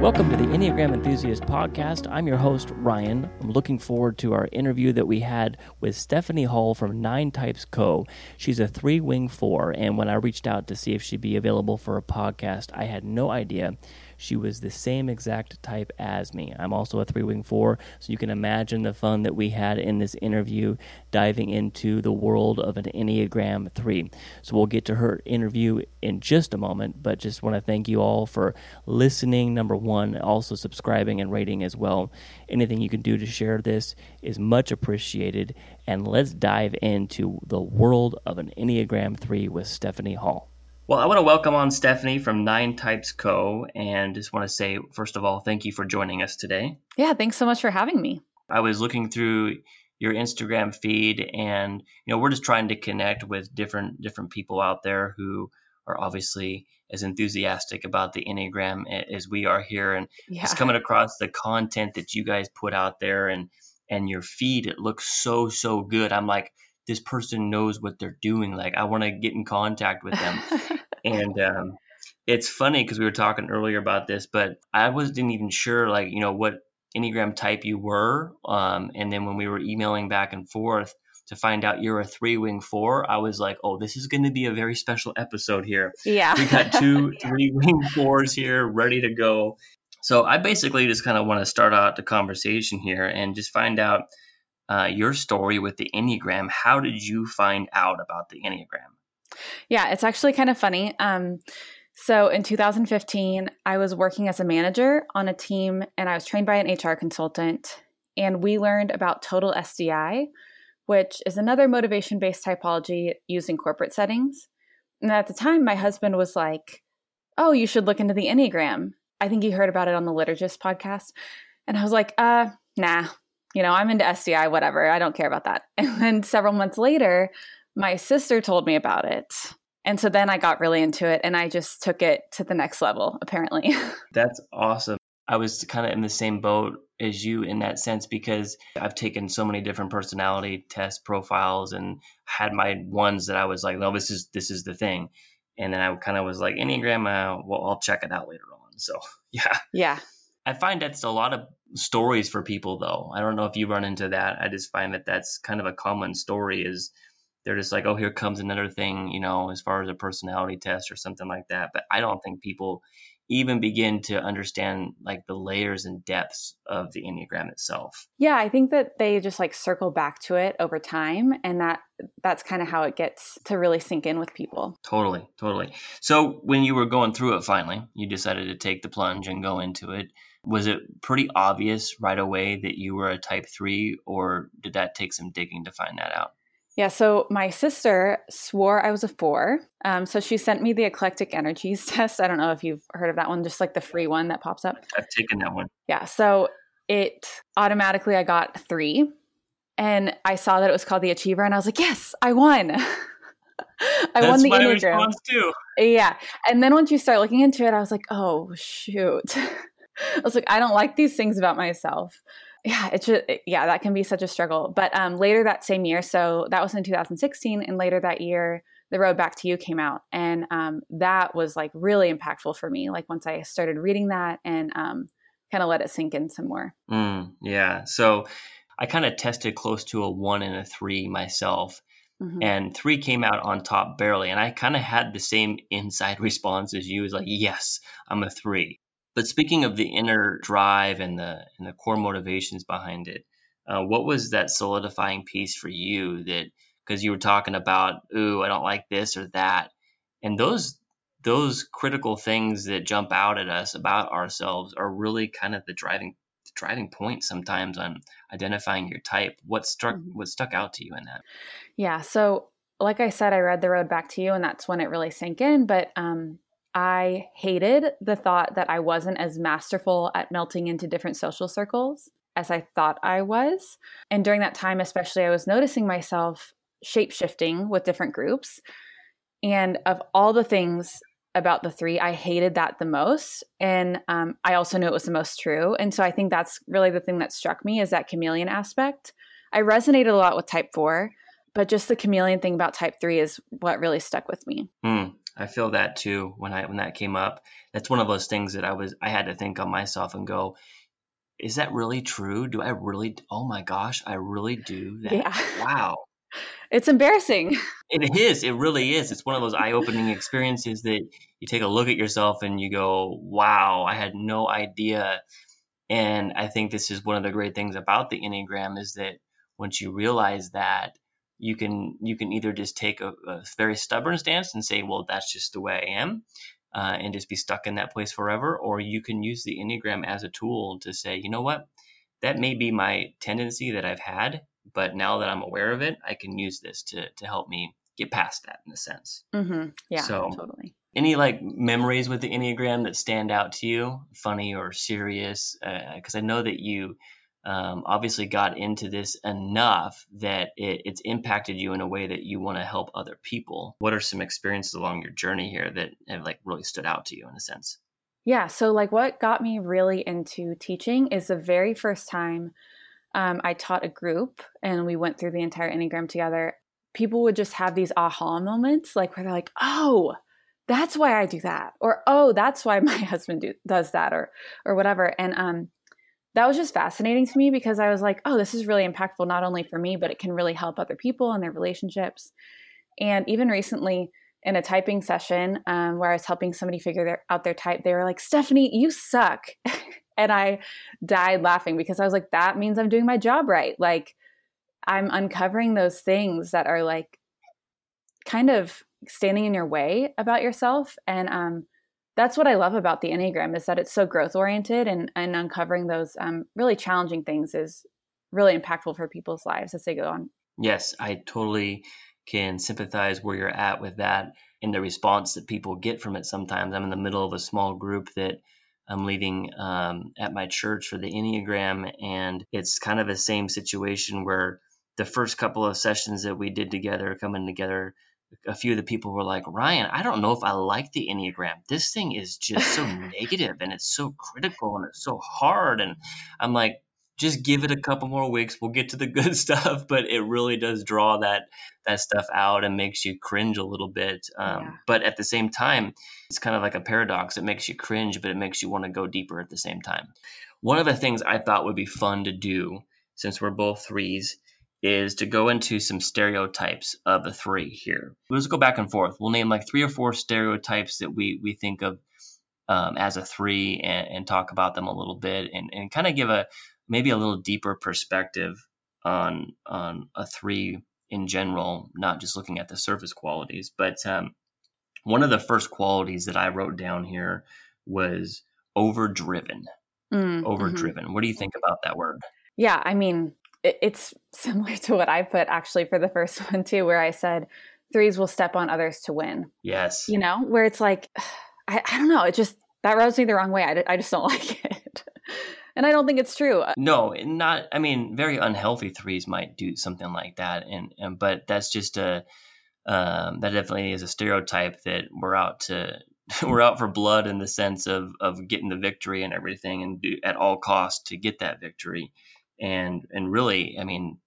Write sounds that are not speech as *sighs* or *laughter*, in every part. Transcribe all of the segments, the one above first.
Welcome to the Enneagram Enthusiast Podcast. I'm your host, Ryan. I'm looking forward to our interview that we had with Stephanie Hall from Nine Types Co. She's a three wing four, and when I reached out to see if she'd be available for a podcast, I had no idea she was the same exact type as me. I'm also a three wing four, so you can imagine the fun that we had in this interview diving into the world of an Enneagram 3. So we'll get to her interview in just a moment, but just want to thank you all for listening, number one, also subscribing and rating as well. Anything you can do to share this is much appreciated. And let's dive into the world of an Enneagram 3 with Stephanie Hall. Well, I want to welcome on Stephanie from Nine Types Co. and just want to say, first of all, thank you for joining us today. Yeah, thanks so much for having me. I was looking through your Instagram feed and you know, we're just trying to connect with different different people out there who are obviously as enthusiastic about the Enneagram as we are here and yeah. just coming across the content that you guys put out there and and your feed it looks so so good. I'm like this person knows what they're doing. Like I want to get in contact with them. *laughs* and um, it's funny because we were talking earlier about this, but I wasn't even sure, like you know, what enneagram type you were. Um, and then when we were emailing back and forth to find out you're a three wing four, I was like, oh, this is going to be a very special episode here. Yeah, we got two *laughs* three wing fours here ready to go. So I basically just kind of want to start out the conversation here and just find out uh, your story with the Enneagram. How did you find out about the Enneagram? Yeah, it's actually kind of funny. Um, so in 2015, I was working as a manager on a team and I was trained by an HR consultant. And we learned about total SDI, which is another motivation based typology used in corporate settings. And at the time, my husband was like, Oh, you should look into the Enneagram. I think he heard about it on the Liturgist podcast. And I was like, uh, nah, you know, I'm into SDI, whatever. I don't care about that. *laughs* And then several months later, my sister told me about it. And so then I got really into it and I just took it to the next level, apparently. *laughs* That's awesome. I was kind of in the same boat as you in that sense because I've taken so many different personality test profiles and had my ones that I was like, no, this is this is the thing. And then I kind of was like, Enneagram, uh, well, I'll check it out later on. So *laughs* yeah. Yeah. I find that's a lot of stories for people though. I don't know if you run into that. I just find that that's kind of a common story is they're just like, oh, here comes another thing, you know, as far as a personality test or something like that. But I don't think people even begin to understand like the layers and depths of the enneagram itself yeah i think that they just like circle back to it over time and that that's kind of how it gets to really sink in with people totally totally so when you were going through it finally you decided to take the plunge and go into it was it pretty obvious right away that you were a type 3 or did that take some digging to find that out yeah, so my sister swore I was a four. Um, so she sent me the eclectic energies *laughs* test. I don't know if you've heard of that one, just like the free one that pops up. I've taken that one. Yeah, so it automatically I got three, and I saw that it was called the Achiever, and I was like, yes, I won. *laughs* I That's won the my Enneagram. Response too. Yeah, and then once you start looking into it, I was like, oh shoot. *laughs* *laughs* I was like, I don't like these things about myself. Yeah it's just yeah that can be such a struggle. But um, later that same year so that was in 2016 and later that year the road back to you came out and um, that was like really impactful for me like once i started reading that and um, kind of let it sink in some more. Mm, yeah so i kind of tested close to a one and a three myself mm-hmm. and three came out on top barely and i kind of had the same inside *laughs* response as you was like yes i'm a three but speaking of the inner drive and the and the core motivations behind it, uh, what was that solidifying piece for you that because you were talking about, ooh, I don't like this or that, and those those critical things that jump out at us about ourselves are really kind of the driving driving point sometimes on identifying your type. What struck mm-hmm. what stuck out to you in that? Yeah, so like I said, I read The Road Back to You, and that's when it really sank in. But um, I hated the thought that I wasn't as masterful at melting into different social circles as I thought I was. And during that time, especially, I was noticing myself shape shifting with different groups. And of all the things about the three, I hated that the most. And um, I also knew it was the most true. And so I think that's really the thing that struck me is that chameleon aspect. I resonated a lot with type four but just the chameleon thing about type three is what really stuck with me. Mm, I feel that too when I when that came up. That's one of those things that I was I had to think on myself and go, is that really true? Do I really? Oh my gosh, I really do that. Yeah. Wow. *laughs* It's embarrassing. *laughs* It is. It really is. It's one of those eye-opening experiences that you take a look at yourself and you go, "Wow, I had no idea." And I think this is one of the great things about the Enneagram is that once you realize that, you can you can either just take a, a very stubborn stance and say, "Well, that's just the way I am," uh, and just be stuck in that place forever, or you can use the Enneagram as a tool to say, "You know what? That may be my tendency that I've had, but now that I'm aware of it, I can use this to to help me get past that in a sense." Mm-hmm. Yeah, So- totally. Any like memories with the Enneagram that stand out to you, funny or serious? Because I know that you um, obviously got into this enough that it, it's impacted you in a way that you want to help other people. What are some experiences along your journey here that have like really stood out to you in a sense? Yeah. So, like, what got me really into teaching is the very first time um, I taught a group and we went through the entire Enneagram together. People would just have these aha moments, like where they're like, oh, that's why I do that, or oh, that's why my *laughs* husband do, does that, or or whatever. And um, that was just fascinating to me because I was like, oh, this is really impactful not only for me, but it can really help other people and their relationships. And even recently, in a typing session um, where I was helping somebody figure their, out their type, they were like, Stephanie, you suck. *laughs* and I died laughing because I was like, that means I'm doing my job right. Like, I'm uncovering those things that are like kind of standing in your way about yourself. And um, that's what I love about the Enneagram is that it's so growth oriented and, and uncovering those um, really challenging things is really impactful for people's lives as they go on. Yes, I totally can sympathize where you're at with that and the response that people get from it sometimes. I'm in the middle of a small group that I'm leading um, at my church for the Enneagram, and it's kind of the same situation where the first couple of sessions that we did together, coming together, a few of the people were like, Ryan, I don't know if I like the Enneagram. This thing is just so *laughs* negative and it's so critical and it's so hard. And I'm like, just give it a couple more weeks. We'll get to the *laughs* good stuff, but it really does draw that that stuff out and makes you cringe a little bit. Um, Yeah. But at the same time, it's kind of like a paradox. It makes you cringe, but it makes you want to go deeper at the same time. One of the things I thought would be fun to do, since we're both threes, is to go into some stereotypes of a three here. Let's go back and forth. We'll name like three or four stereotypes that we we think of um, as a three and, and talk about them a little bit and, and kind of give a maybe a little deeper perspective on on a three in general, not just looking at the surface qualities. But um, one of the first qualities that I wrote down here was overdriven. Mm, mhm. Overdriven. What do you think about that word? Yeah, I mean, it's similar to what I put actually for the first *laughs* one too, where I said threes will step on others to win. Yes. You know, where it's like, *sighs* I, I don't know, it just that rubs me the wrong way. I, I just don't *laughs* like it, and I don't think it's true. No, not. I mean, very unhealthy threes might do something like that, and, and but that's just a um, that definitely is a stereotype that we're out to *laughs* we're out for blood in the sense of of getting the victory and everything, and do at all costs to get that victory, and and really, I mean,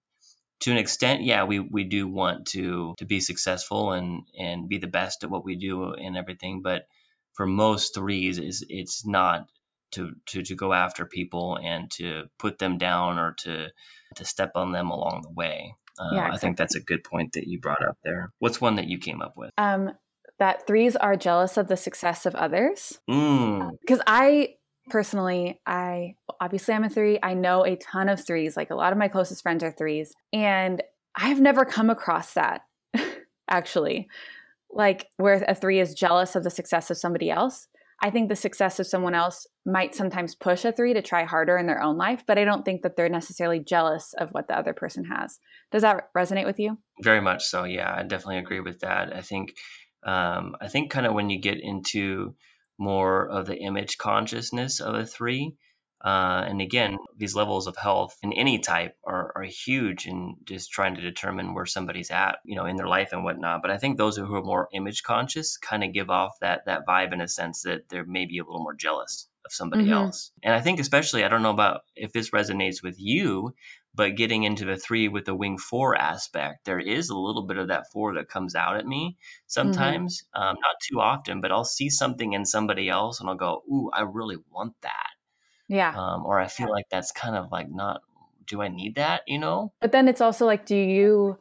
to an extent, yeah, we we do want to to be successful and and be the best at what we do and everything, but for most threes, is it's not to, to to go after people and to put them down or to to step on them along the way. Uh, Yeah, I think that's a good point that you brought up there. What's one that you came up with? Um, that threes are jealous of the success of others Mm, because I personally, I obviously I'm a three. I know a ton of threes. Like a lot of my closest friends are threes, and I've never come across that *laughs* actually. Like where a three is jealous of the success of somebody else. I think the success of someone else might sometimes push a three to try harder in their own life, but I don't think that they're necessarily jealous of what the other person has. Does that resonate with you? very much so. Yeah, I definitely agree with that. I think um, I think kind of when you get into more of the image consciousness of a three. Uh, and again, these levels of health in any type are, are huge in just trying to determine where somebody's at, you know, in their life and whatnot. But I think those who are more image conscious kind of give off that that vibe in a sense that they're maybe a little more jealous of somebody Mhm. else. And I think especially, I don't know about if this resonates with you, But getting into the three with the wing four aspect, there is a little bit of that four that comes out at me sometimes, mm-hmm. um, not too often, but I'll see something in somebody else and I'll go, Ooh, I really want that. Yeah. Um, or I feel like that's kind of like not, do I need that, you know? But then it's also like, do you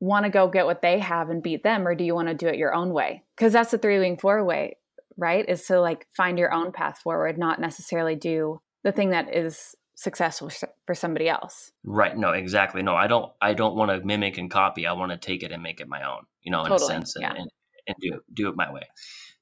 want to go get what they have and beat them, or do you want to do it your own way? Because that's the three wing four way, right? Is to like find your own path forward, not necessarily do the thing that is successful for somebody else. Right. No, exactly. No, I don't, I don't want to mimic and copy. I want to take it and make it my own, you know, in totally. a sense and, yeah. and, and do it, do it my way.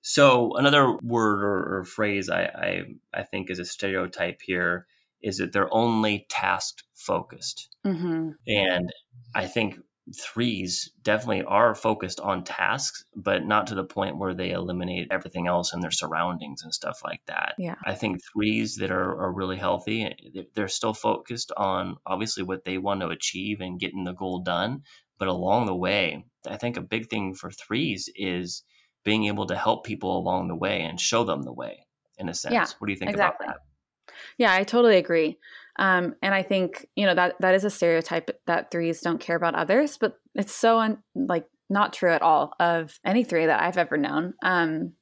So another word or, or phrase I, I, I think is a stereotype here is that they're only task focused. Mm-hmm. And I think threes definitely are focused on tasks, but not to the point where they eliminate everything else in their surroundings and stuff like that. Yeah. I think threes that are, are really healthy, they're still focused on obviously what they want to achieve and getting the goal done. But along the way, I think a big thing for threes is being able to help people along the way and show them the way in a sense. Yeah, what do you think exactly. about that? Yeah, I totally agree. Um, and I think you know that that is a stereotype that threes don't care about others, but it's so un- like not true at all of any three that I've ever known. Um,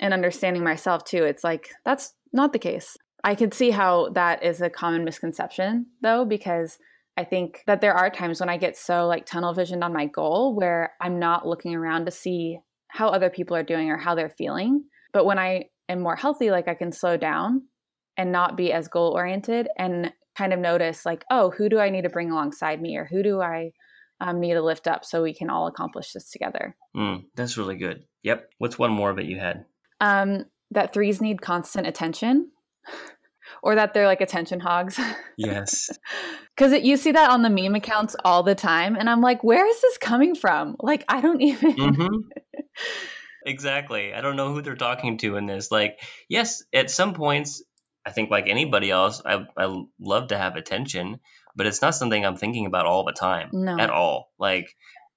and understanding myself too, it's like that's not the case. I can see how that is a common misconception though, because I think that there are times when I get so like tunnel visioned on my goal where I'm not looking around to see how other people are doing or how they're feeling. But when I am more healthy, like I can slow down and not be as goal oriented and kind of notice like, oh, who do I need to bring alongside me or who do I um, need to lift up so we can all accomplish this together. Mm, that's really good. Yep. What's one more that you had? Um, that threes need constant attention. *laughs* or that they're like attention hogs. Yes. *laughs* Because you see that on the meme accounts all the time. And I'm like, where is this coming from? Like, I don't *laughs* even. Mm-hmm. exactly. I don't know who they're talking to in this. Like, yes, at some points, I think like anybody else, I, I love to have attention, but it's not something I'm thinking about all the time no. at all. Like,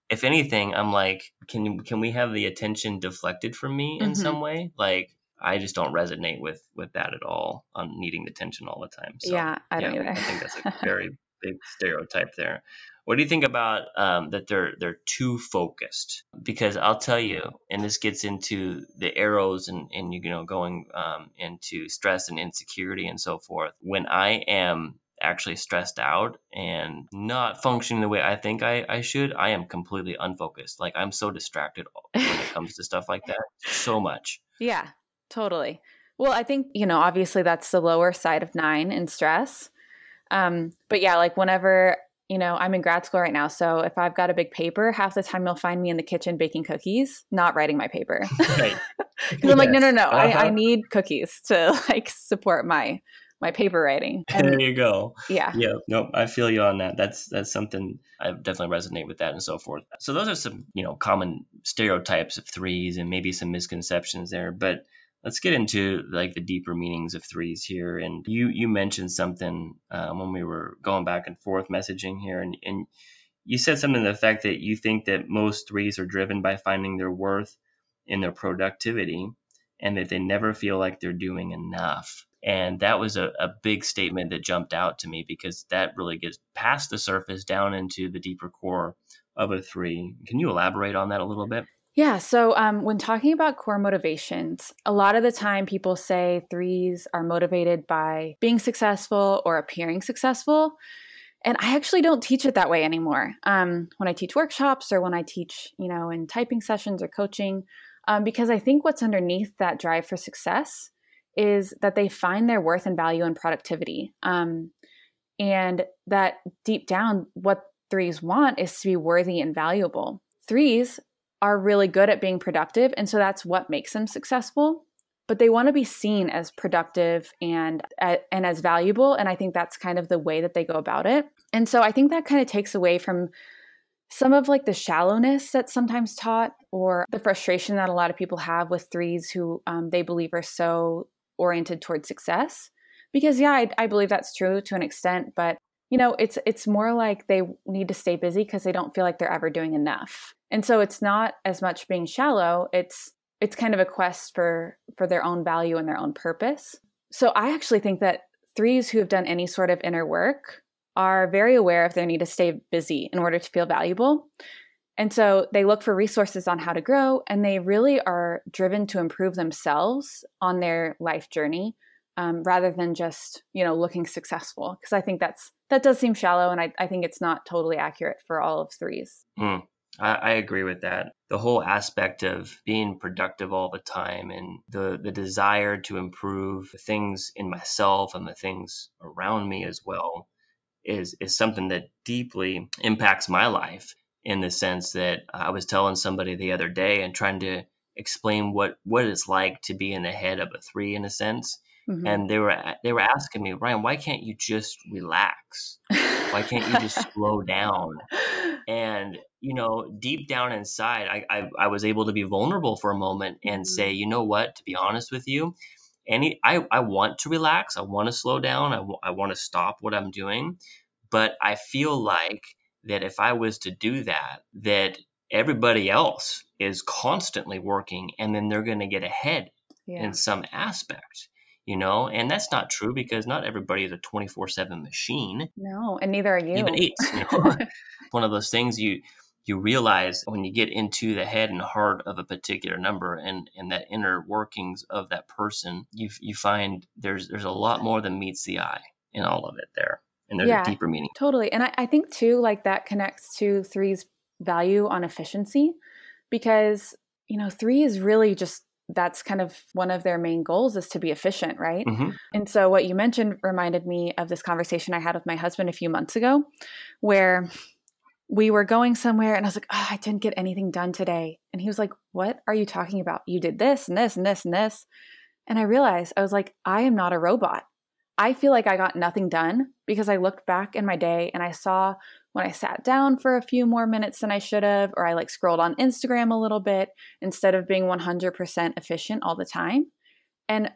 if anything, I'm like, can can we have the attention deflected from me in mm-hmm. some way? Like, I just don't resonate with with that at all on needing the attention all the time. So, yeah, I don't yeah, either. I think that's a *laughs* very big stereotype there. What do you think about um, that they're they're too focused? Because I'll tell you, and this gets into the arrows and and you know going um, into stress and insecurity and so forth. When I am actually stressed out and not functioning the way I think I, I should, I am completely unfocused. Like I'm so distracted *laughs* when it comes to stuff like that. So much. Yeah, totally. Well, I think, you know, obviously that's the lower side of nine in stress. Um, but yeah, like whenever you know, I'm in grad school right now. So if I've got a big paper, half the time you'll find me in the kitchen baking cookies, not writing my paper. *laughs* *laughs* Right. Because I'm like, no, no, no. Uh-huh. I, I need cookies to *laughs* like support my my paper writing. And, there you go. Yeah. Yeah. Nope. I feel you on that. That's that's something I definitely resonate with that and so forth. So those are some, you know, common stereotypes of threes and maybe some misconceptions there. But let's get into like the deeper meanings of threes here. And you you mentioned something uh, when we were going back and forth messaging here, and, and you said something to the fact that you think that most threes are driven by finding their worth in their productivity, and that they never feel like they're doing enough. And that was a, a big statement that jumped out to me because that really gets past the surface down into the deeper core of a three. Can you elaborate on that a little bit? Yeah. So, um, when talking about core motivations, a lot of the time people say threes are motivated by being successful or appearing successful. And I actually don't teach it that way anymore. Um, when I teach workshops or when I teach, you know, in typing sessions or coaching, um, because I think what's underneath that drive for success is that they find their worth and value in productivity. Um, and that deep down, what threes want is to be worthy and valuable. Threes are really good at being productive. And so that's what makes them successful. But they want to be seen as productive and, and as valuable. And I think that's kind of the way that they go about it. And so I think that kind of takes away from some of like the shallowness that's sometimes taught or the frustration that a lot of people have with threes who um, they believe are so oriented towards success because yeah I, I, believe that's true to an extent but you know it's it's more like they need to stay busy because they don't feel like they're ever doing enough and so it's not as much being shallow, it's it's kind of a quest for for their own value and their own purpose. So I actually think that threes who have done any sort of inner work are very aware of their need to stay busy in order to feel valuable. And so they look for resources on how to grow, and they really are driven to improve themselves on their life journey um, rather than just you know looking successful. Because I think that's that does seem shallow, and I, I think it's not totally accurate for all of threes. Mm, I, I agree with that. The whole aspect of being productive all the time and the the desire to improve the things in myself and the things around me as well is is something that deeply impacts my life in the sense that I was telling somebody the other day and trying to explain what what it's like to be in the head of a three in a sense mm-hmm. and they were they were asking me ryan why can't you just relax why can't you just *laughs* slow down and you know deep down inside I, I, I was able to be vulnerable for a moment and mm-hmm. say you know what to be honest with you any i i want to relax i want to slow down I, w- I want to stop what i'm doing but i feel like that if I was to do that, that everybody else is constantly working and then they're going to get ahead yeah. in some aspect you know and that's not true because not everybody is a 24-7 machine no and neither are you even eight you know? *laughs* *laughs* one of those things you you realize when you get into the head and heart of a particular number and and that inner workings of that person you you find there's there's a lot more than meets the eye in all of it there and there's yeah, a deeper meaning. Totally. And I, I think too, like that connects to three's value on efficiency because, you know, three is really just that's kind of one of their main goals is to be efficient, right? Mm-hmm. And so what you mentioned reminded me of this conversation I had with my husband a few months ago where we were going somewhere and I was like, oh, I didn't get anything done today. And he was like, What are you talking about? You did this and this and this and this. And I realized I was like, I am not a robot. I feel like I got nothing done because I looked back in my day and I saw when I sat down for a few more minutes than I should have, or I like scrolled on Instagram a little bit instead of being 100% efficient all the time. And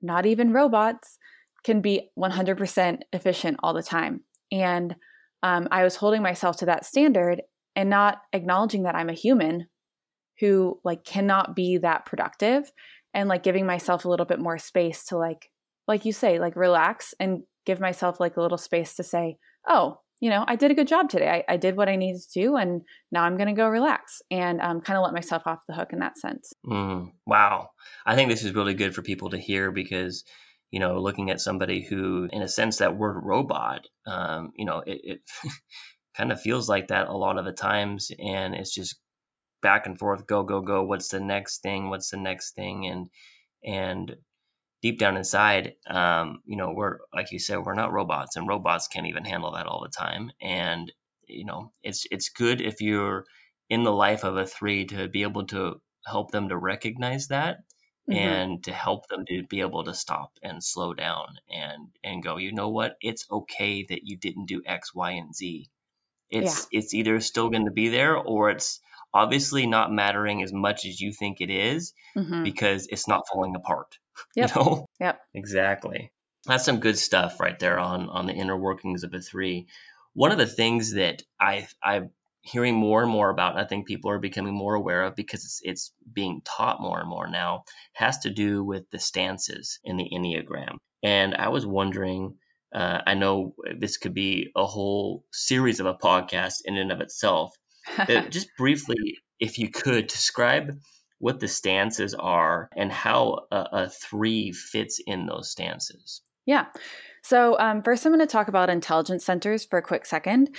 not even robots can be 100% efficient all the time. And um, I was holding myself to that standard and not acknowledging that I'm a human who like cannot be that productive and like giving myself a little bit more space to like like you say, like relax and give myself like a little space to say, oh, you know, I did a good job today. I, I did what I needed to do, and now I'm going to go relax and um, kind of let myself off the hook in that sense. Mm, wow. I think this is really good for people to hear because, you know, looking at somebody who, in a sense, that word robot, um, you know, it, it *laughs* kind of feels like that a lot of the times. And it's just back and forth, go, go, go. What's the next thing? What's the next thing? And, and deep down inside, um, you know, we're like you said, we're not robots, and robots can't even handle that all the time. And you know, it's it's good if you're in the life of a three to be able to help them to recognize that mm-hmm. and to help them to be able to stop and slow down and and go you know what it's okay that you didn't do x y and z it's yeah. it's either still going to be there or it's obviously not mattering as much as you think it is mm-hmm. because it's not falling apart *laughs* Yep. You know? Yep. Exactly. That's some good stuff right there on on the inner workings of a three. One of the things that I I'm hearing more and more about, and I think people are becoming more aware of because it's, it's being taught more and more now, has to do with the stances in the Enneagram. And I was wondering, uh, I know this could be a whole series of a podcast in and of itself. But *laughs* just briefly, if you could describe what the stances are and how a, a three fits in those stances. Yeah. So, um, first, I'm going to talk about intelligence centers for a quick second.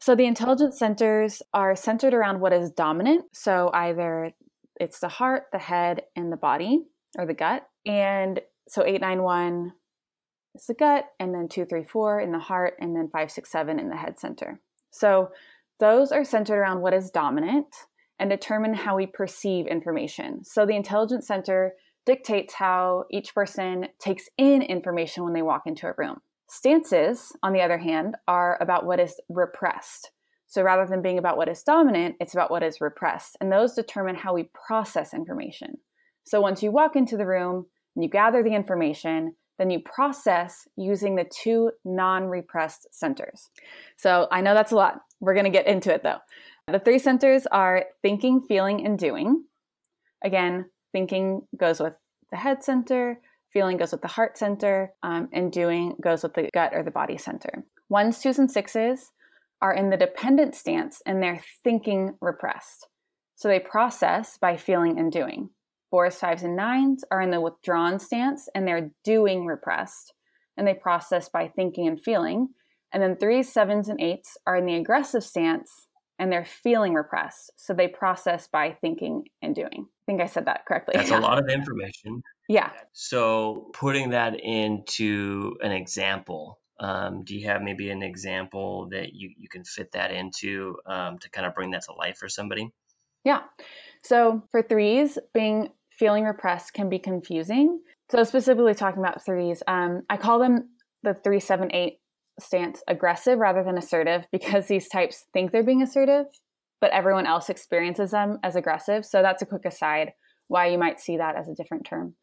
So, the intelligence centers are centered around what is dominant. So, either it's the heart, the head, and the body or the gut. And so, 891 is the gut, and then 234 in the heart, and then 567 in the head center. So, those are centered around what is dominant and determine how we perceive information. So the intelligence center dictates how each person takes in information when they walk into a room. Stances, on the other hand, are about what is repressed. So rather than being about what is dominant, it's about what is repressed. And those determine how we process information. So once you walk into the room and you gather the information, then you process using the two non repressed centers. So I know that's a lot. We're going to get into it though. The three centers are thinking, feeling, and doing. Again, thinking goes with the head center, feeling goes with the heart center, um, and doing goes with the gut or the body center. Ones, twos, and sixes are in the dependent stance and they're thinking repressed. So they process by feeling and doing. Fours, fives, and nines are in the withdrawn stance and they're doing repressed and they process by thinking and feeling. And then threes, sevens, and eights are in the aggressive stance and they're feeling repressed. So they process by thinking and doing. I think I said that correctly. That's a lot of information. Yeah. So putting that into an example, um, do you have maybe an example that you, you can fit that into um, to kind of bring that to life for somebody? Yeah. So for threes, being feeling repressed can be confusing. So specifically talking about threes, um, I call them the three, seven, eight stance aggressive rather than assertive because these types think they're being assertive, but everyone else experiences them as aggressive. So that's a quick aside why you might see that as a different term.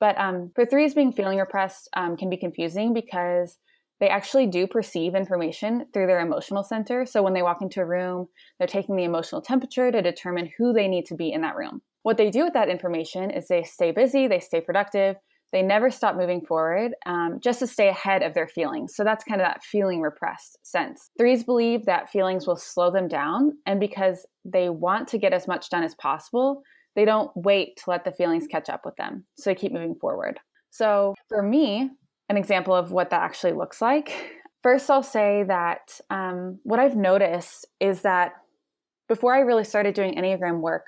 But um, for threes, being feeling repressed um, can be confusing because they actually do perceive information through their emotional center. So when they walk into a room, they're taking the emotional temperature to determine who they need to be in that room. What they do with that information is they stay busy, they stay productive, they never stop moving forward um, just to stay ahead of their feelings. So that's kind of that feeling repressed sense. Threes believe that feelings will slow them down, and because they want to get as much done as possible, they don't wait to let the feelings catch up with them. So they keep moving forward. So for me, an example of what that actually looks like. First, I'll say that um, what I've noticed is that before I really started doing Enneagram work,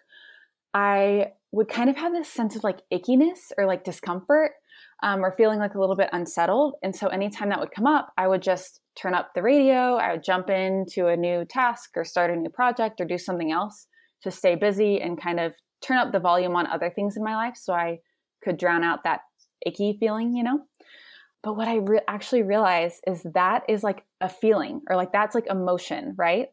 I would kind of have this sense of like ickiness or like discomfort um, or feeling like a little bit unsettled. And so anytime that would come up, I would just turn up the radio, I would jump into a new task or start a new project or do something else to stay busy and kind of turn up the volume on other things in my life so I could drown out that icky feeling, you know? But what I re- actually realize is that is like a feeling or like that's like emotion, right?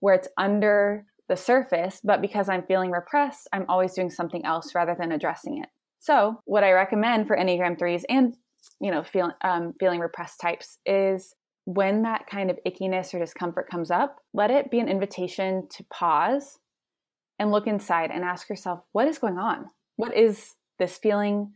Where it's under the surface, but because I'm feeling repressed, I'm always doing something else rather than addressing it. So, what I recommend for Enneagram 3s and you know, feel, um, feeling repressed types is when that kind of ickiness or discomfort comes up, let it be an invitation to pause and look inside and ask yourself, what is going on? What is this feeling?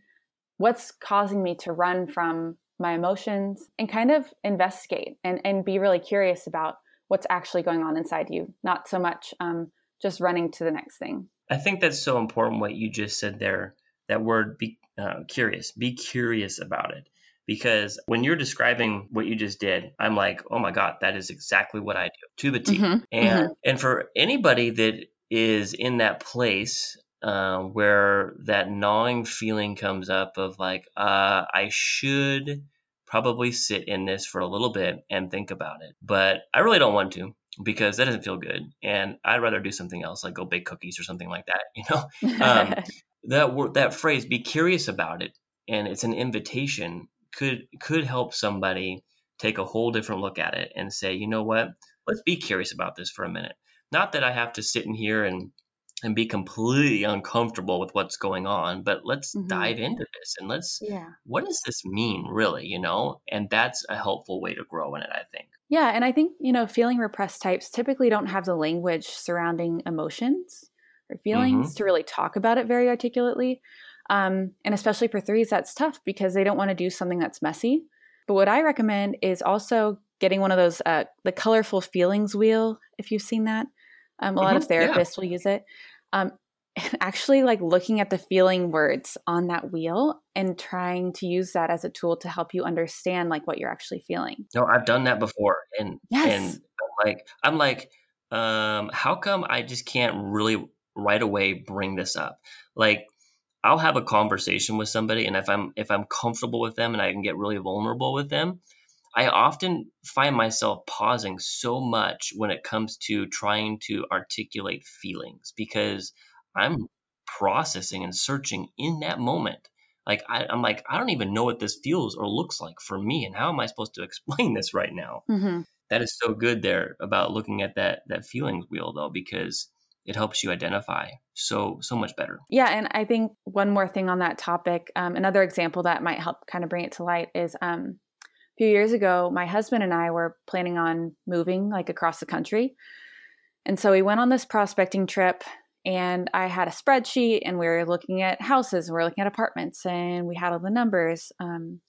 What's causing me to run from my emotions and kind of investigate and, and be really curious about what's actually going on inside you, not so much um, just running to the next thing. I think that's so important what you just said there. That word, be uh, curious. Be curious about it. Because when you're describing what you just did, I'm like, oh my God, that is exactly what I do to the T. Mm-hmm. And mm-hmm. and for anybody that is in that place uh, where that gnawing feeling comes up of like, uh, I should probably sit in this for a little bit and think about it. But I really don't want to because that doesn't feel good. And I'd rather do something else, like go bake cookies or something like that. *laughs* You know, um, *laughs* that word, that phrase, be curious about it, and it's an invitation could could help somebody take a whole different look at it and say, you know what, let's be curious about this for a minute. Not that I have to sit in here and and be completely uncomfortable with what's going on but let's mm-hmm. dive into this and let's yeah what does this mean really you know and that's a helpful way to grow in it i think yeah and i think you know feeling repressed types typically don't have the language surrounding emotions or feelings mm-hmm. to really talk about it very articulately um, and especially for threes that's tough because they don't want to do something that's messy but what i recommend is also getting one of those uh, the colorful feelings wheel if you've seen that um, a mm-hmm. lot of therapists yeah. will use it um, *laughs* actually like looking at the feeling words on that wheel and trying to use that as a tool to help you understand like what you're actually feeling. No, I've done that before, and yes. and I'm like I'm like, um, how come I just can't really right away bring this up? Like I'll have a conversation with somebody, and if I'm if I'm comfortable with them and I can get really vulnerable with them, I often find myself pausing so much when it comes to trying to articulate feelings because I'm processing and searching in that moment. Like I, am like, I don't even know what this feels or looks like for me, and how am I supposed to explain this right now? Mm-hmm. That is so good there about looking at that that feelings wheel though, because it helps you identify so so much better. Yeah, and I think one more thing on that topic, um, another example that might help kind of bring it to light is um, few years ago, my husband and I were planning on moving like across the country. And so we went on this prospecting trip and I had a spreadsheet and we were looking at houses and we are looking at apartments and we had all the numbers. Um,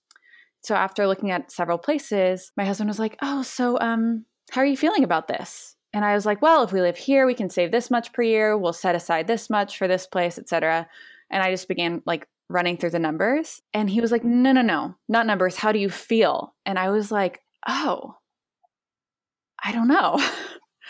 So after looking at several places, my husband was like, "Oh, so um how are you feeling about this?" And I was like, "Well, if we live here, we can save this much per year. We'll set aside this much for this place, etc." And I just began like running through the numbers. And he was like, "No, no, no. Not numbers. How do you feel?" And I was like, "Oh, I don't know." *laughs*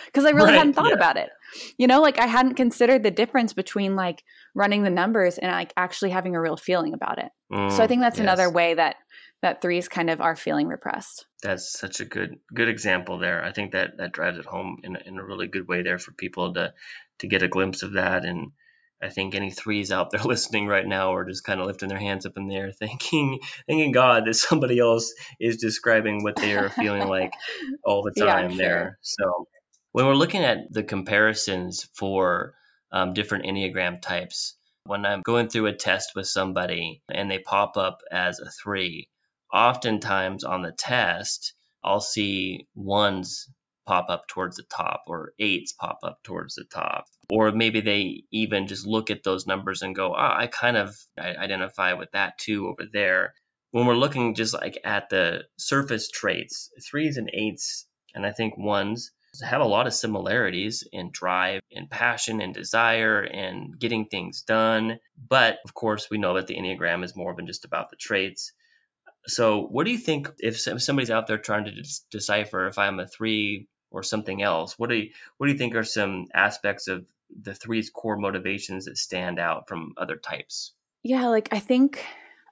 because I really right, hadn't thought yeah. about it. You know, like I hadn't considered the difference between like running the numbers and like actually having a real feeling about it. Mm, so I mm, think that's yes. another way that that threes kind of are feeling repressed. That's such a good good example there. I think that that drives it home in in a really good way there for people to to get a glimpse of that and I think any threes out there *laughs* listening right now are just kind of lifting their hands up in the air, *laughs* thanking thanking God that somebody else is describing what they are feeling like *laughs* all the time yeah, there. Sure. So when we're looking at the comparisons for um, different Enneagram types, when I'm going through a test with somebody and they pop up as a three, oftentimes on the test, I'll see ones pop up towards the top or eights pop up towards the top. Or maybe they even just look at those numbers and go, oh, I kind of identify with that too over there. When we're looking just like at the surface traits, threes and eights, and I think ones have a lot of similarities in drive, and passion, and desire, and getting things done. But of course, we know that the Enneagram is more than just about the traits. So, what do you think if somebody's out there trying to decipher if I'm a three or something else? What do you what do you think are some aspects of the three's core motivations that stand out from other types? Yeah, like I think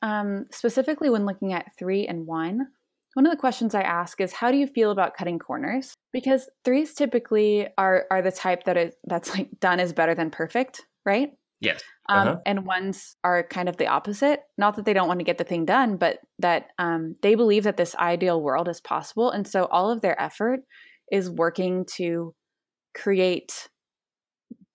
um, specifically when looking at three and one, one of the questions I ask is how do you feel about cutting corners? Because threes typically are are the type that is that's like done is better than perfect, right? Yes. Um, uh-huh. and ones are kind of the opposite. Not that they don't want to get the thing done, but that um, they believe that this ideal world is possible. And so all of their effort is working to create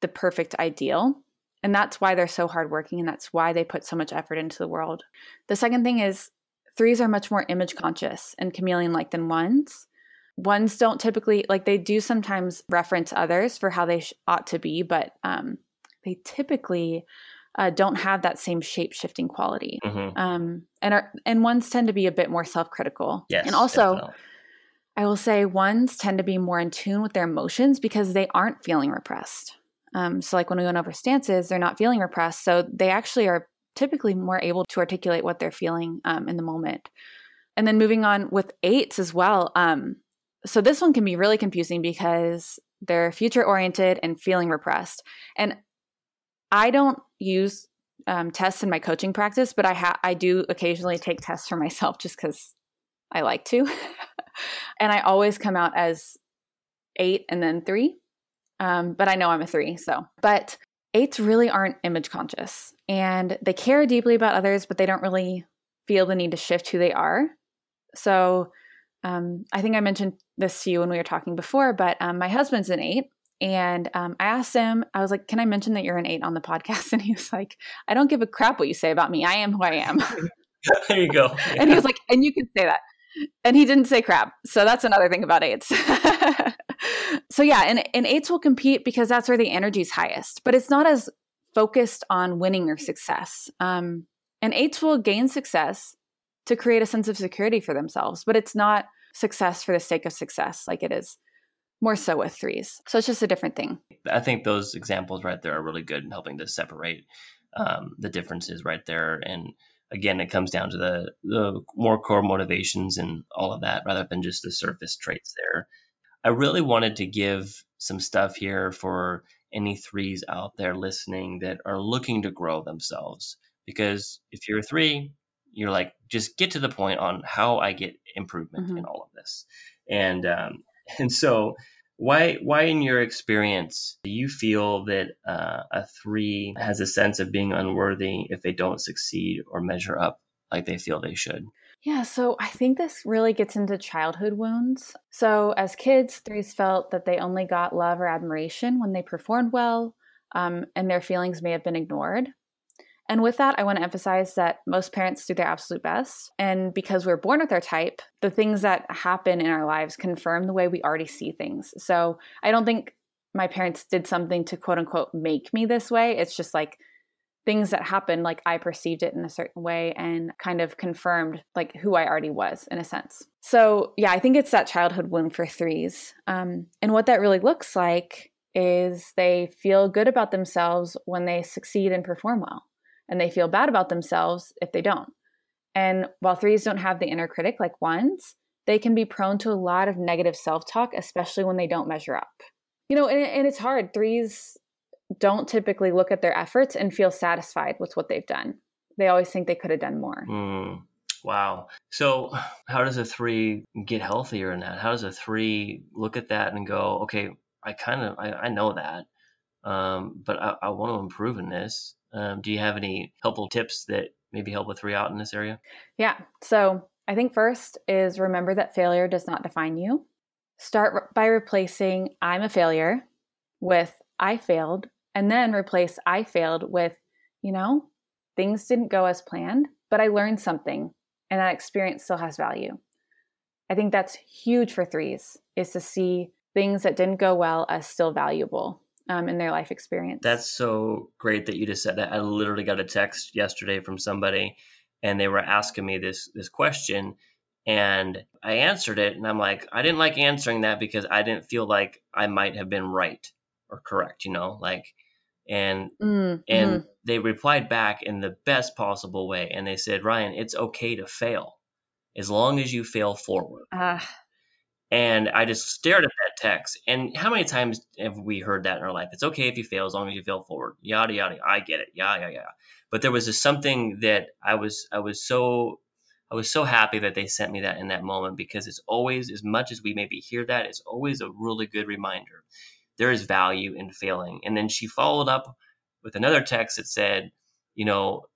the perfect ideal. And that's why they're so hardworking and that's why they put so much effort into the world. The second thing is threes are much more image conscious and chameleon like than ones. Ones don't typically, like, they do sometimes reference others for how they sh- ought to be, but um, they typically uh, don't have that same shape shifting quality. Mm-hmm. Um, and are, and ones tend to be a bit more self critical. Yes, and also, definitely. I will say ones tend to be more in tune with their emotions because they aren't feeling repressed. Um, so, like when we went over stances, they're not feeling repressed. So, they actually are typically more able to articulate what they're feeling um, in the moment. And then moving on with eights as well. Um, so this one can be really confusing because they're future oriented and feeling repressed. And I don't use um, tests in my coaching practice, but I ha- I do occasionally take tests for myself just because I like to. *laughs* and I always come out as eight and then three. Um, but I know I'm a three. So, but eights really aren't image conscious and they care deeply about others, but they don't really feel the need to shift who they are. So um, I think I mentioned this to you when we were talking before, but um, my husband's an eight. And um, I asked him, I was like, Can I mention that you're an eight on the podcast? *laughs* And he was like, I don't give a crap what you say about me. I am who I am. *laughs* there you go. Yeah. And he was like, And you can say that. And he didn't say crap. So that's another thing about eights. *laughs* so yeah, and, and eights will compete because that's where the energy is highest, but it's not as focused on winning or success. Um, and eights will gain success to create a sense of security for themselves, but it's not success for the sake of success like it is more so with threes. So it's just a different thing. I think those examples right there are really good in helping to separate um, the differences right there. And again, it comes down to the, the more core motivations and all of that rather than just the surface traits there. I really wanted to give some stuff here for any threes out there listening that are looking to grow themselves. Because if you're a three, you're like, just get to the point on how I get improvement mm-hmm. in all of this. And um, *laughs* and so why why in your experience do you feel that uh, a three has a sense of being unworthy if they don't succeed or measure up like they feel they should? Yeah, so I think this really gets into childhood wounds. So, as kids, threes felt that they only got love or admiration when they performed well, um, and their feelings may have been ignored. And with that, I want to emphasize that most parents do their absolute best. And because we're born with our type, the things that happen in our lives confirm the way we already see things. So, I don't think my parents did something to quote unquote make me this way. It's just like things that happened like i perceived it in a certain way and kind of confirmed like who i already was in a sense so yeah i think it's that childhood wound for threes um, and what that really looks like is they feel good about themselves when they succeed and perform well and they feel bad about themselves if they don't and while threes don't have the inner critic like ones they can be prone to a lot of negative self-talk especially when they don't measure up you know and, and it's hard threes don't typically look at their efforts and feel satisfied with what they've done. They always think they could have done more. Mm, wow. So, how does a three get healthier in that? How does a three look at that and go, okay, I kind of I, I, know that, um, but I, I, want to improve in this. Um, do you have any helpful tips that maybe help a three out in this area? Yeah. So I think first is remember that failure does not define you. Start by replacing "I'm a failure" with "I failed," and then replace I failed with, you know, things didn't go as planned, but I learned something and that experience still has value. I think that's huge for threes is to see things that didn't go well as still valuable um, in their life experience. That's so great that you just said that. I literally got a text yesterday from somebody and they were asking me this this question and I answered it and I'm like I didn't like answering that because I didn't feel like I might have been right or correct, you know, like and mm, and mm-hmm. they replied back in the best possible way and they said ryan it's okay to fail as long as you fail forward uh. And i just stared at that text. And how many times have we heard that in our life? It's okay if you fail as long as you fail forward. Yada yada i get it. Yeah yeah yeah. But there was just something that i was i was so I was so happy that they sent me that in that moment because it's always, as much as we maybe hear that, it's always a really good reminder. There is value in failing. And then she followed up with another text that said, you know,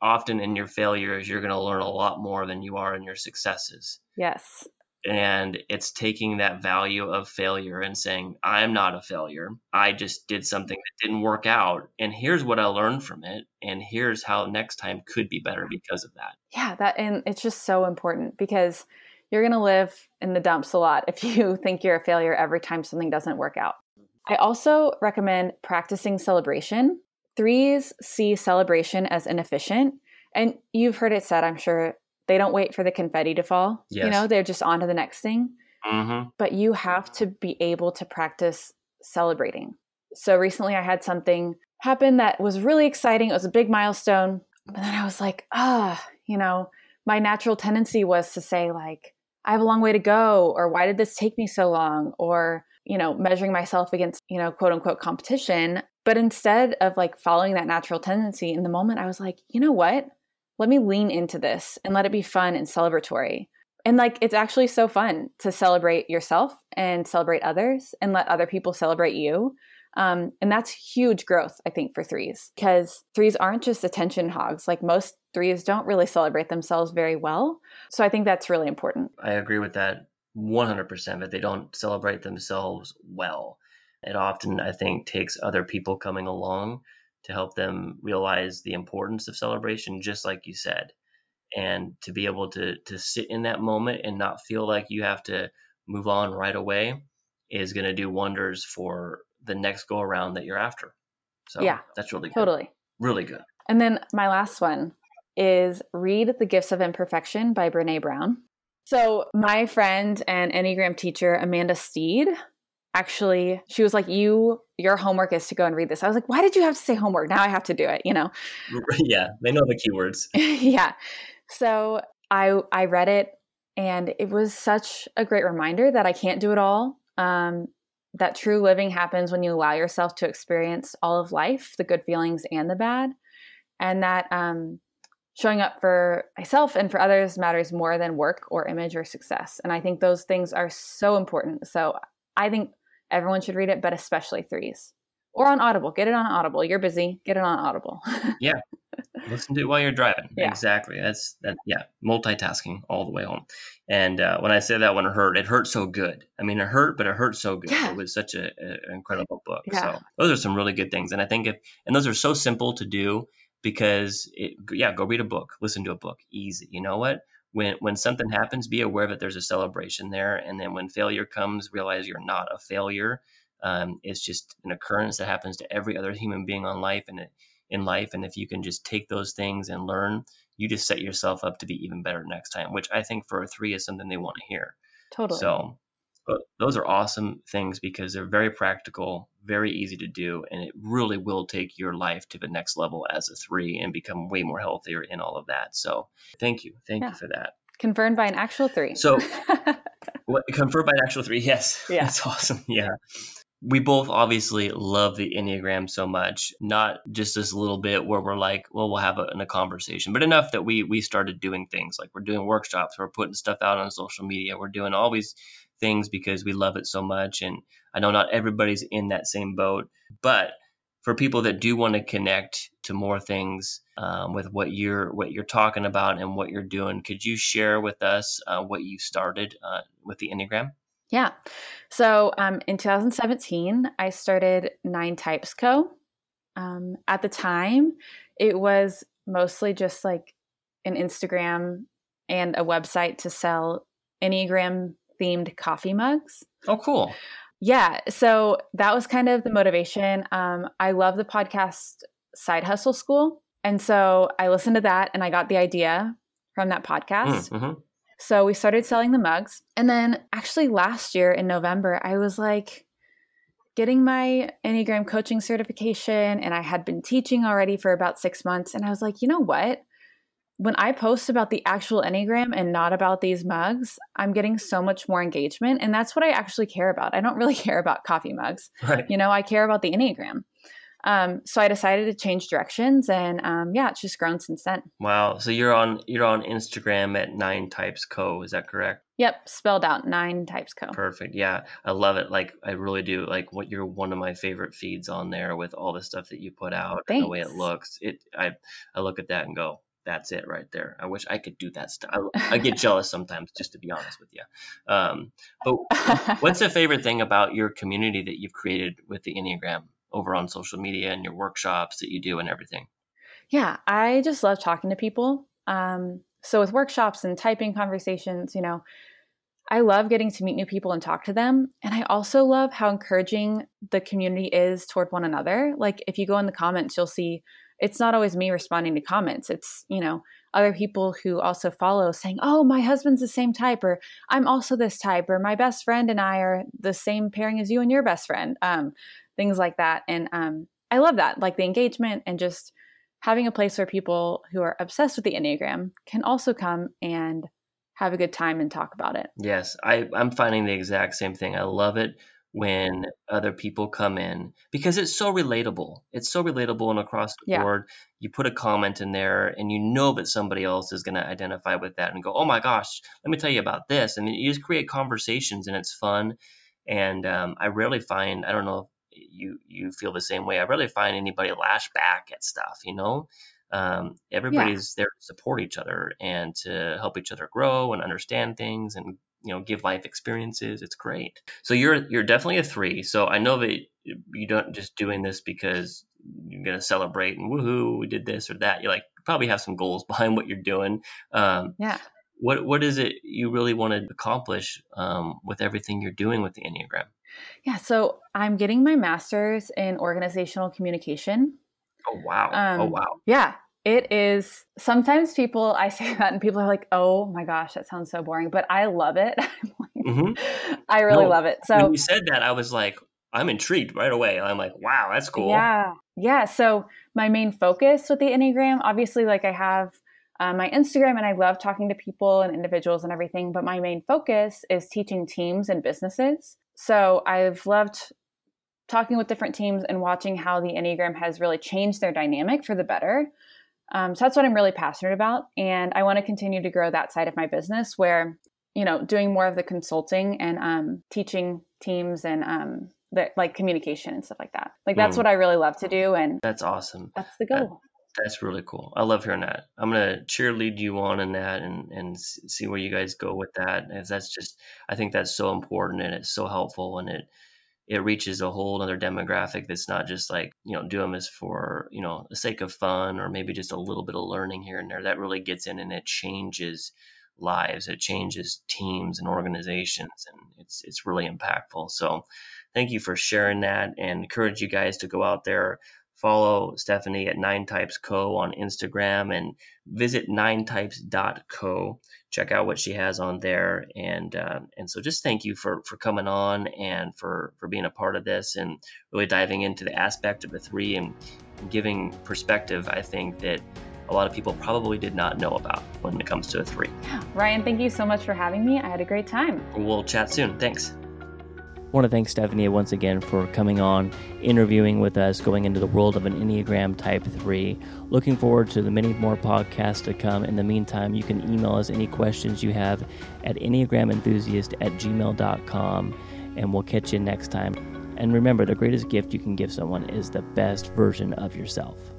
often in your failures, you're going to learn a lot more than you are in your successes. Yes. And it's taking that value of failure and saying, I'm not a failure. I just did something that didn't work out. And here's what I learned from it. And here's how next time could be better because of that. Yeah. That, and it's just so important because you're going to live in the dumps a lot if *laughs* you think you're a failure every time something doesn't work out. I also recommend practicing celebration. Threes see celebration as inefficient. And you've heard it said, I'm sure, they don't wait for the confetti to fall. Yes. You know, they're just on to the next thing. Mm-hmm. But you have to be able to practice celebrating. So recently I had something happen that was really exciting. It was a big milestone. But then I was like, ah, you know, my natural tendency was to say, like, I have a long way to go, or why did this take me so long? Or you know, measuring myself against, you know, quote unquote competition. But instead of like following that natural tendency in the moment, I was like, you know what? Let me lean into this and let it be fun and celebratory. And like, it's actually so fun to celebrate yourself and celebrate others and let other people celebrate you. Um, and that's huge growth, I think, for threes because threes aren't just attention hogs. Like most threes don't really celebrate themselves very well. So I think that's really important. I agree with that 100% that they don't celebrate themselves well. It often, I think, takes other people coming along to help them realize the importance of celebration, just like you said. And to be able to, to sit in that moment and not feel like you have to move on right away is going to do wonders for the next go around that you're after. So yeah, that's really good. Totally. Really good. And then my last one is Read The Gifts of Imperfection by Brene Brown. So, my friend and Enneagram teacher, Amanda Steed, actually, she was like, You, your homework is to go and read this. I was like, Why did you have to say homework? Now I have to do it, you know? *laughs* Yeah, they know the keywords. *laughs* yeah. So, I, I read it and it was such a great reminder that I can't do it all. Um, that true living happens when you allow yourself to experience all of life, the good feelings and the bad. And that um, showing up for myself and for others matters more than work or image or success. And I think those things are so important. So I think everyone should read it, but especially threes or on Audible. Get it on Audible. You're busy. Get it on Audible. *laughs* yeah. Listen to it while you're driving. Yeah. Exactly. That's that. Yeah. Multitasking all the way home. And uh, when I say that one hurt, it hurt so good. I mean, it hurt, but it hurt so good. Yeah. It was such an incredible book. Yeah. So those are some really good things. And I think if, and those are so simple to do because it, yeah, go read a book, listen to a book, easy. You know what? When when something happens, be aware that there's a celebration there, and then when failure comes, realize you're not a failure. Um, it's just an occurrence that happens to every other human being on life, and it, in life. And if you can just take those things and learn, you just set yourself up to be even better next time, which I think for a three is something they want to hear. Totally. So those are awesome things because they're very practical, very easy to do, and it really will take your life to the next level as a three and become way more healthier in all of that. So thank you. Thank yeah. you for that. Confirmed by an actual three. So *laughs* what, confirmed by an actual three. Yes. *laughs* Yeah. That's awesome. Yeah we both obviously love the Enneagram so much, not just this little bit where we're like, well, we'll have a, a, conversation, but enough that we we started doing things like we're doing workshops, we're putting stuff out on social media, we're doing all these things because we love it so much. And I know not everybody's in that same boat, but for people that do want to connect to more things um, with what you're what you're talking about and what you're doing, could you share with us uh, what you started uh, with the Enneagram? Yeah. So um, in 2017, I started Nine Types Co. Um, at the time, it was mostly just like an Instagram and a website to sell Enneagram themed coffee mugs. Oh, cool. Yeah. So that was kind of the motivation. Um, I love the podcast Side Hustle School. And so I listened to that and I got the idea from that podcast. Mm, mm-hmm. So we started selling the mugs. And then actually last year in November, I was like getting my Enneagram coaching certification and I had been teaching already for about six months. And I was like, you know what? When I post about the actual Enneagram and not about these mugs, I'm getting so much more engagement. And that's what I actually care about. I don't really *laughs* care about coffee mugs. Right. You know, I care about the Enneagram. Um, so I decided to change directions, and um, yeah, it's just grown since then. Wow! So you're on you're on Instagram at Nine Types Co. Is that correct? Yep, spelled out Nine Types Co. Perfect. Yeah, I love it. Like I really do. Like what you're one of my favorite feeds on there with all the stuff that you put out, Thanks. and the way it looks. It I I look at that and go, that's it right there. I wish I could do that stuff. I, I, get *laughs* jealous sometimes, just to be honest with you. Um, but what's the favorite thing about your community that you've created with the Enneagram? over on social media and your workshops that you do and everything? Yeah, I just love talking to people. Um, so with workshops and typing conversations, you know, I love getting to meet new people and talk to them. And I also love how encouraging the community is toward one another. Like if you go in the comments, you'll see it's not always me responding to comments. It's, you know, other people who also follow saying, Oh, my husband's the same type, or I'm also this type, or my best friend and I are the same pairing as you and your best friend. Um, things like that. And um, I love that, like the engagement and just having a place where people who are obsessed with the Enneagram can also come and have a good time and talk about it. Yes, I, I'm finding the exact same thing. I love it when other people come in because it's so relatable. It's so relatable and across the yeah. board. You put a comment in there and you know that somebody else is going to identify with that and go, oh my gosh, let me tell you about this. And you just create conversations and it's fun. And um, I rarely find, I don't know you you feel the same way. I rarely find anybody lash back at stuff. You know, um, everybody's yeah. there to support each other and to help each other grow and understand things and you know give life experiences. It's great. So you're you're definitely a three. So I know that you don't just doing this because you're gonna celebrate and woohoo we did this or that. You like probably have some goals *laughs* behind what you're doing. Um, yeah. What what is it you really want to accomplish um, with everything you're doing with the Enneagram? Yeah, so I'm getting my master's in organizational communication. Oh wow! Oh, um, oh wow! Yeah, it is. Sometimes people I say *laughs* that and people are like, "Oh my gosh, that sounds so boring," but I love it. *laughs* mm-hmm. *laughs* I really no, love it. So when you said that, I was like, I'm intrigued right away. I'm like, wow, that's cool. Yeah, yeah. So my main focus with the Enneagram, obviously, like I have uh, my Instagram and I love talking to people and individuals and everything, but my main focus is teaching teams and businesses. So I've loved talking with different teams and watching how the Enneagram has really changed their dynamic for the better. Um, so that's what I'm really passionate about. And I want to continue to grow that side of my business where, you know, doing more of the consulting and um, teaching teams and um, the, like communication and stuff like that. Like that's mm. what I really love to do. And that's awesome. That's the goal. That's really cool. I love hearing that. I'm gonna cheerlead you on in that and and see where you guys go with that. If that's just, I think that's so important and it's so helpful and it it reaches a whole other demographic that's not just like you know do them as for you know the sake of fun or maybe just a little bit of learning here and there. That really gets in and it changes lives. It changes teams and organizations and it's it's really impactful. So thank you for sharing that and encourage you guys to go out there follow Stephanie at Nine Types Co on Instagram and visit ninetypes.co. Check out what she has on there, and uh, and so just thank you for for coming on and for for being a part of this and really diving into the aspect of the three and giving perspective. I think that a lot of people probably did not know about when it comes to a three. Ryan, thank you so much for having me. I had a great time. We'll chat soon. Thanks. I want to thank Stephanie once again for coming on, interviewing with us, going into the world of an Enneagram Type 3. Looking forward to the many more podcasts to come. In the meantime, you can email us any questions you have at enneagramenthusiast at gmail.com, and we'll catch you next time. And remember, the greatest gift you can give someone is the best version of yourself.